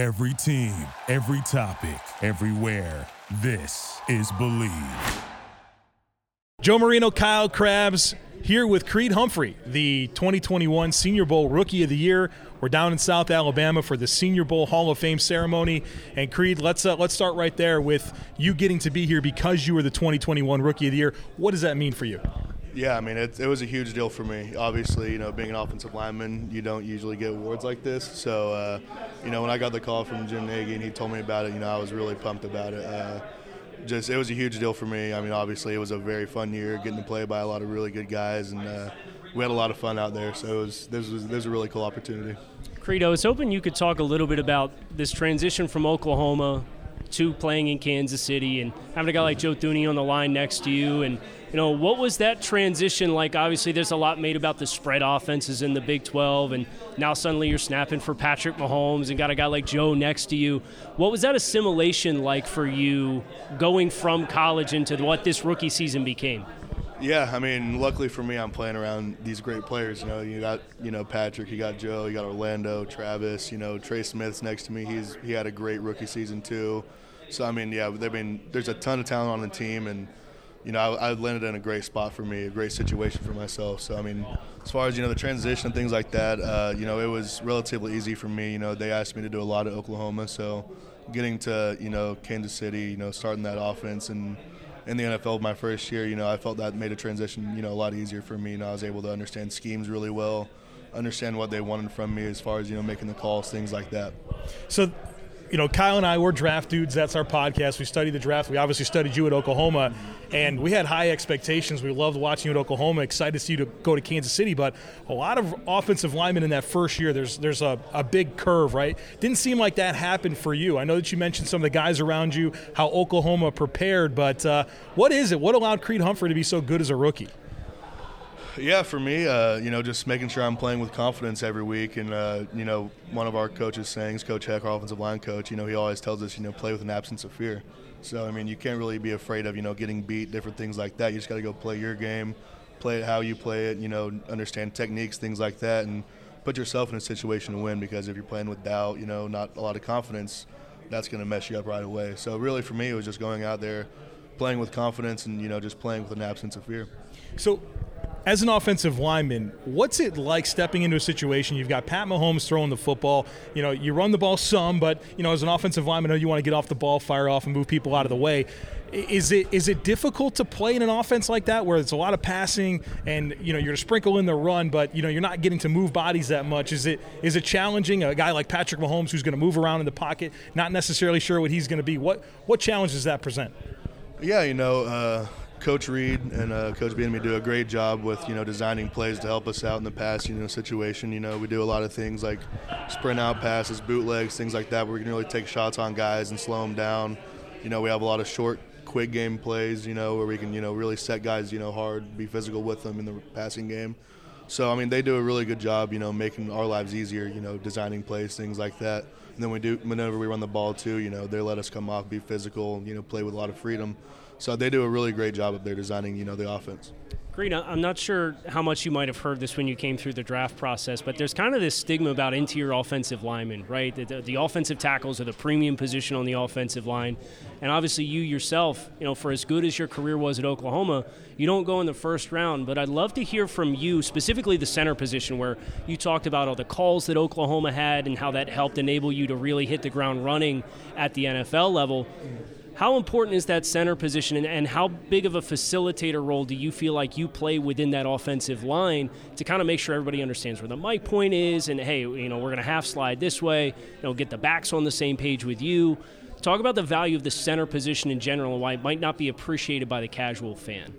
Every team, every topic, everywhere. This is Bleav. Joe Marino, Kyle Crabbs here with Creed Humphrey, the 2021 Senior Bowl Rookie of the Year. We're down in South Alabama for the Senior Bowl Hall of Fame ceremony. And Creed, let's uh, let's start right there with you getting to be here because you were the 2021 Rookie of the Year. What does that mean for you? Yeah, I mean, it, it was a huge deal for me. Obviously, you know, being an offensive lineman, you don't usually get awards like this. So, uh, you know, when I got the call from Jim Nagy and he told me about it, you know, I was really pumped about it. Uh, just, it was a huge deal for me. I mean, obviously, it was a very fun year, getting to play by a lot of really good guys, and uh, we had a lot of fun out there. So, it was this was this was a really cool opportunity. Creed, I was hoping you could talk a little bit about this transition from Oklahoma to playing in Kansas City and having a guy like Joe Thuney on the line next to you and you know, what was that transition like? Obviously, there's a lot made about the spread offenses in the Big 12, and now suddenly you're snapping for Patrick Mahomes and got a guy like Joe next to you. What was that assimilation like for you going from college into what this rookie season became? Yeah, I mean, luckily for me, I'm playing around these great players. You know, you got you know Patrick, you got Joe, you got Orlando, Travis. You know, Trey Smith's next to me. He's he had a great rookie season too. So I mean, yeah, I mean, there's a ton of talent on the team, and you know, I, I, landed in a great spot for me, a great situation for myself. So, I mean, as far as, you know, the transition and things like that, uh, you know, it was relatively easy for me. You know, they asked me to do a lot at Oklahoma. So, getting to, you know, Kansas City, you know, starting that offense and in the NFL my first year, you know, I felt that made a transition, you know, a lot easier for me. You know, I was able to understand schemes really well, understand what they wanted from me as far as, you know, making the calls, things like that. So, you know, Kyle and I, we're draft dudes. That's our podcast. We studied the draft. We obviously studied you at Oklahoma, and we had high expectations. We loved watching you at Oklahoma. Excited to see you to go to Kansas City, but a lot of offensive linemen in that first year. There's there's a, a big curve, right? Didn't seem like that happened for you. I know that you mentioned some of the guys around you, how Oklahoma prepared, but uh, what is it? What allowed Creed Humphrey to be so good as a rookie? Yeah, for me, uh, you know, just making sure I'm playing with confidence every week. And, uh, you know, one of our coaches' sayings, Coach Heck, our offensive line coach, you know, he always tells us, you know, play with an absence of fear. So, I mean, you can't really be afraid of, you know, getting beat, different things like that. You just got to go play your game, play it how you play it, you know, understand techniques, things like that, and put yourself in a situation to win because if you're playing with doubt, you know, not a lot of confidence, that's going to mess you up right away. So, really, for me, it was just going out there, playing with confidence and, you know, just playing with an absence of fear. So, as an offensive lineman, what's it like stepping into a situation? You've got Pat Mahomes throwing the football. You know, you run the ball some, but you know, as an offensive lineman, you want to get off the ball, fire off, and move people out of the way. Is it is it difficult to play in an offense like that where it's a lot of passing and you know you're to sprinkle in the run, but you know you're not getting to move bodies that much? Is it is it challenging? A guy like Patrick Mahomes who's going to move around in the pocket, not necessarily sure what he's going to be. What what challenge does that present? Yeah, you know. Uh Coach Reid and uh, Coach Bieniemy do a great job with you know designing plays to help us out in the pass you know situation. You know we do a lot of things like sprint out passes, bootlegs, things like that, where we can really take shots on guys and slow them down. You know we have a lot of short, quick game plays. You know where we can you know really set guys you know hard, be physical with them in the passing game. So I mean they do a really good job you know making our lives easier. You know designing plays, things like that. And then we do whenever we run the ball too. You know they let us come off, be physical, you know play with a lot of freedom. So they do a really great job of their designing, you know, the offense. Creed, I'm not sure how much you might have heard this when you came through the draft process, but there's kind of this stigma about interior offensive linemen, right? The, the, the, offensive tackles are the premium position on the offensive line. And obviously, you yourself, you know, for as good as your career was at Oklahoma, you don't go in the first round. But I'd love to hear from you, specifically the center position, where you talked about all the calls that Oklahoma had and how that helped enable you to really hit the ground running at the NFL level. How important is that center position, and, and, how big of a facilitator role do you feel like you play within that offensive line to kind of make sure everybody understands where the Mike point is, and hey, you know, we're going to half slide this way, you know, get the backs on the same page with you. Talk about the value of the center position in general and why it might not be appreciated by the casual fan.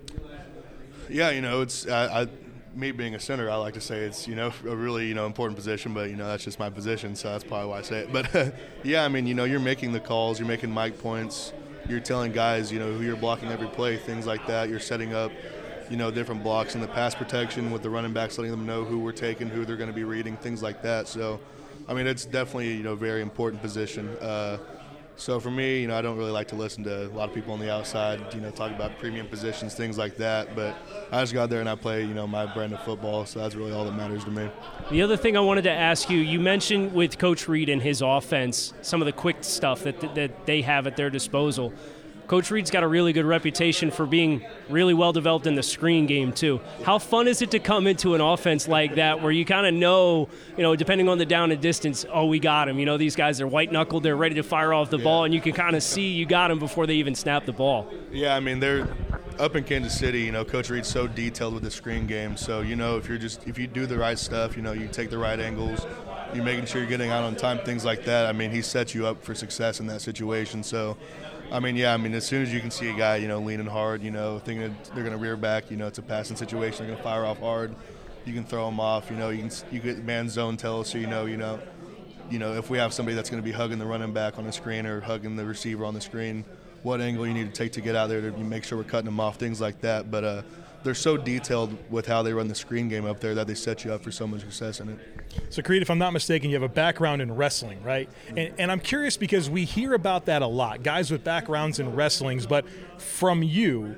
Yeah, you know, it's I, I me being a center, I like to say it's you know a really you know important position, but you know that's just my position, so that's probably why I say it. But yeah, I mean you know you're making the calls, you're making Mike points, you're telling guys, you know, who you're blocking every play, things like that. You're setting up, you know, different blocks in the pass protection with the running backs, letting them know who we're taking, who they're going to be reading, things like that. So, I mean, it's definitely you know very important position. Uh, So for me, you know, I don't really like to listen to a lot of people on the outside, you know, talk about premium positions, things like that. But I just go out there and I play, you know, my brand of football. So that's really all that matters to me. The other thing I wanted to ask you, you mentioned with Coach Reid and his offense, some of the quick stuff that, that they have at their disposal. Coach Reid's got a really good reputation for being really well developed in the screen game too. How fun is it to come into an offense like that where you kind of know, you know, depending on the down and distance, oh, we got him. You know, these guys are white knuckled, they're ready to fire off the yeah. ball, and you can kind of see you got them before they even snap the ball. Yeah, I mean they're up in Kansas City. You know, Coach Reid's so detailed with the screen game. So you know, if you're just if you do the right stuff, you know, you take the right angles you're making sure you're getting out on time, things like that. I mean, he sets you up for success in that situation. So, I mean, yeah, I mean, as soon as you can see a guy, you know, leaning hard, you know, thinking they're going to rear back, you know, it's a passing situation, they're going to fire off hard. You can throw them off. You know, you can you get man zone tell us so you know, you know, you know, if we have somebody that's going to be hugging the running back on the screen or hugging the receiver on the screen, what angle you need to take to get out there to make sure we're cutting them off, things like that. But uh, they're so detailed with how they run the screen game up there that they set you up for so much success in it. So, Creed, if I'm not mistaken, you have a background in wrestling, right? And, and I'm curious because we hear about that a lot guys with backgrounds in wrestlings, but from you,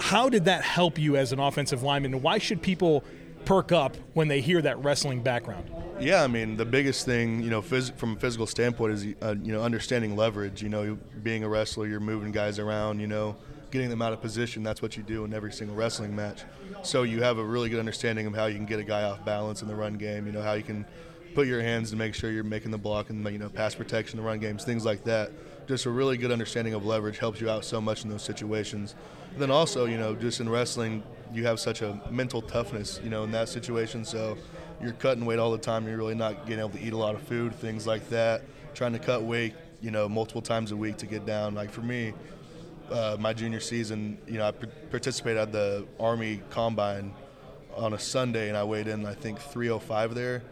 how did that help you as an offensive lineman? And why should people perk up when they hear that wrestling background? Yeah, I mean the biggest thing, you know, phys- from a physical standpoint is uh, you know understanding leverage. You know, being a wrestler, you're moving guys around. You know, getting them out of position. That's what you do in every single wrestling match. So you have a really good understanding of how you can get a guy off balance in the run game. You know how you can put your hands to make sure you're making the block and you know pass protection, in the run games, things like that. Just a really good understanding of leverage helps you out so much in those situations. And then also, you know, just in wrestling, you have such a mental toughness, you know, in that situation. So you're cutting weight all the time. You're really not getting able to eat a lot of food, things like that. Trying to cut weight, you know, multiple times a week to get down. Like for me, uh, my junior season, you know, I participated at the Army Combine on a Sunday, and I weighed in I think 305 there,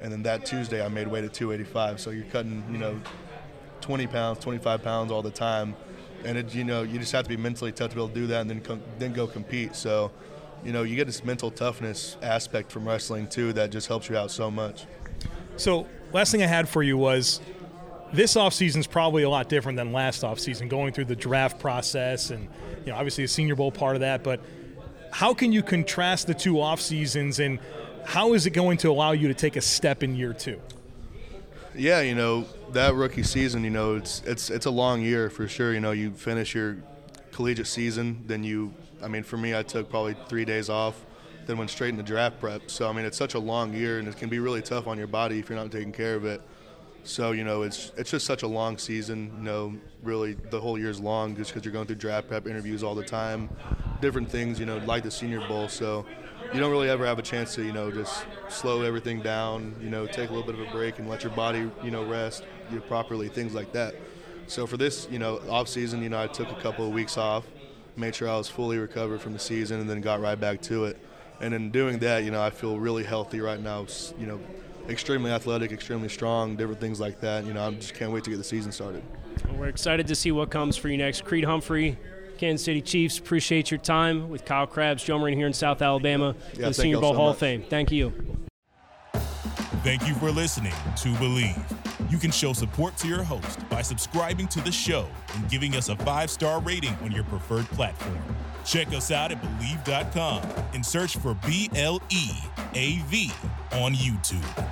and then that Tuesday I made weight at 285. So you're cutting, you know, 20 pounds, 25 pounds all the time, and it, you know, you just have to be mentally tough to be able to do that, and then com- then go compete. So, you know, you get this mental toughness aspect from wrestling too that just helps you out so much. So, last thing I had for you was this offseason is probably a lot different than last offseason, going through the draft process and you know obviously the Senior Bowl part of that. But how can you contrast the two off seasons, and how is it going to allow you to take a step in year two? Yeah, you know that rookie season, you know it's it's it's a long year for sure. You know you finish your collegiate season, then you, I mean for me I took probably three days off, then went straight into draft prep. So I mean it's such a long year, and it can be really tough on your body if you're not taking care of it. So you know, it's it's just such a long season. You know, really the whole year's long, just because you're going through draft prep interviews all the time, different things. You know, like the Senior Bowl. So you don't really ever have a chance to you know just slow everything down. You know, take a little bit of a break and let your body you know rest you know, properly, things like that. So for this you know off season, you know, I took a couple of weeks off, made sure I was fully recovered from the season, and then got right back to it. And in doing that, you know, I feel really healthy right now. You know extremely athletic, extremely strong, different things like that. You know, I just can't wait to get the season started. Well, we're excited to see what comes for you next. Creed Humphrey, Kansas City Chiefs, appreciate your time with Kyle Crabbs, Joe Marino here in South Alabama, yeah, the Senior Bowl so Hall much. of Fame. Thank you. Thank you for listening to Bleav. You can show support to your host by subscribing to the show and giving us a five star rating on your preferred platform. Check us out at Bleav.com and search for B L E A V on YouTube.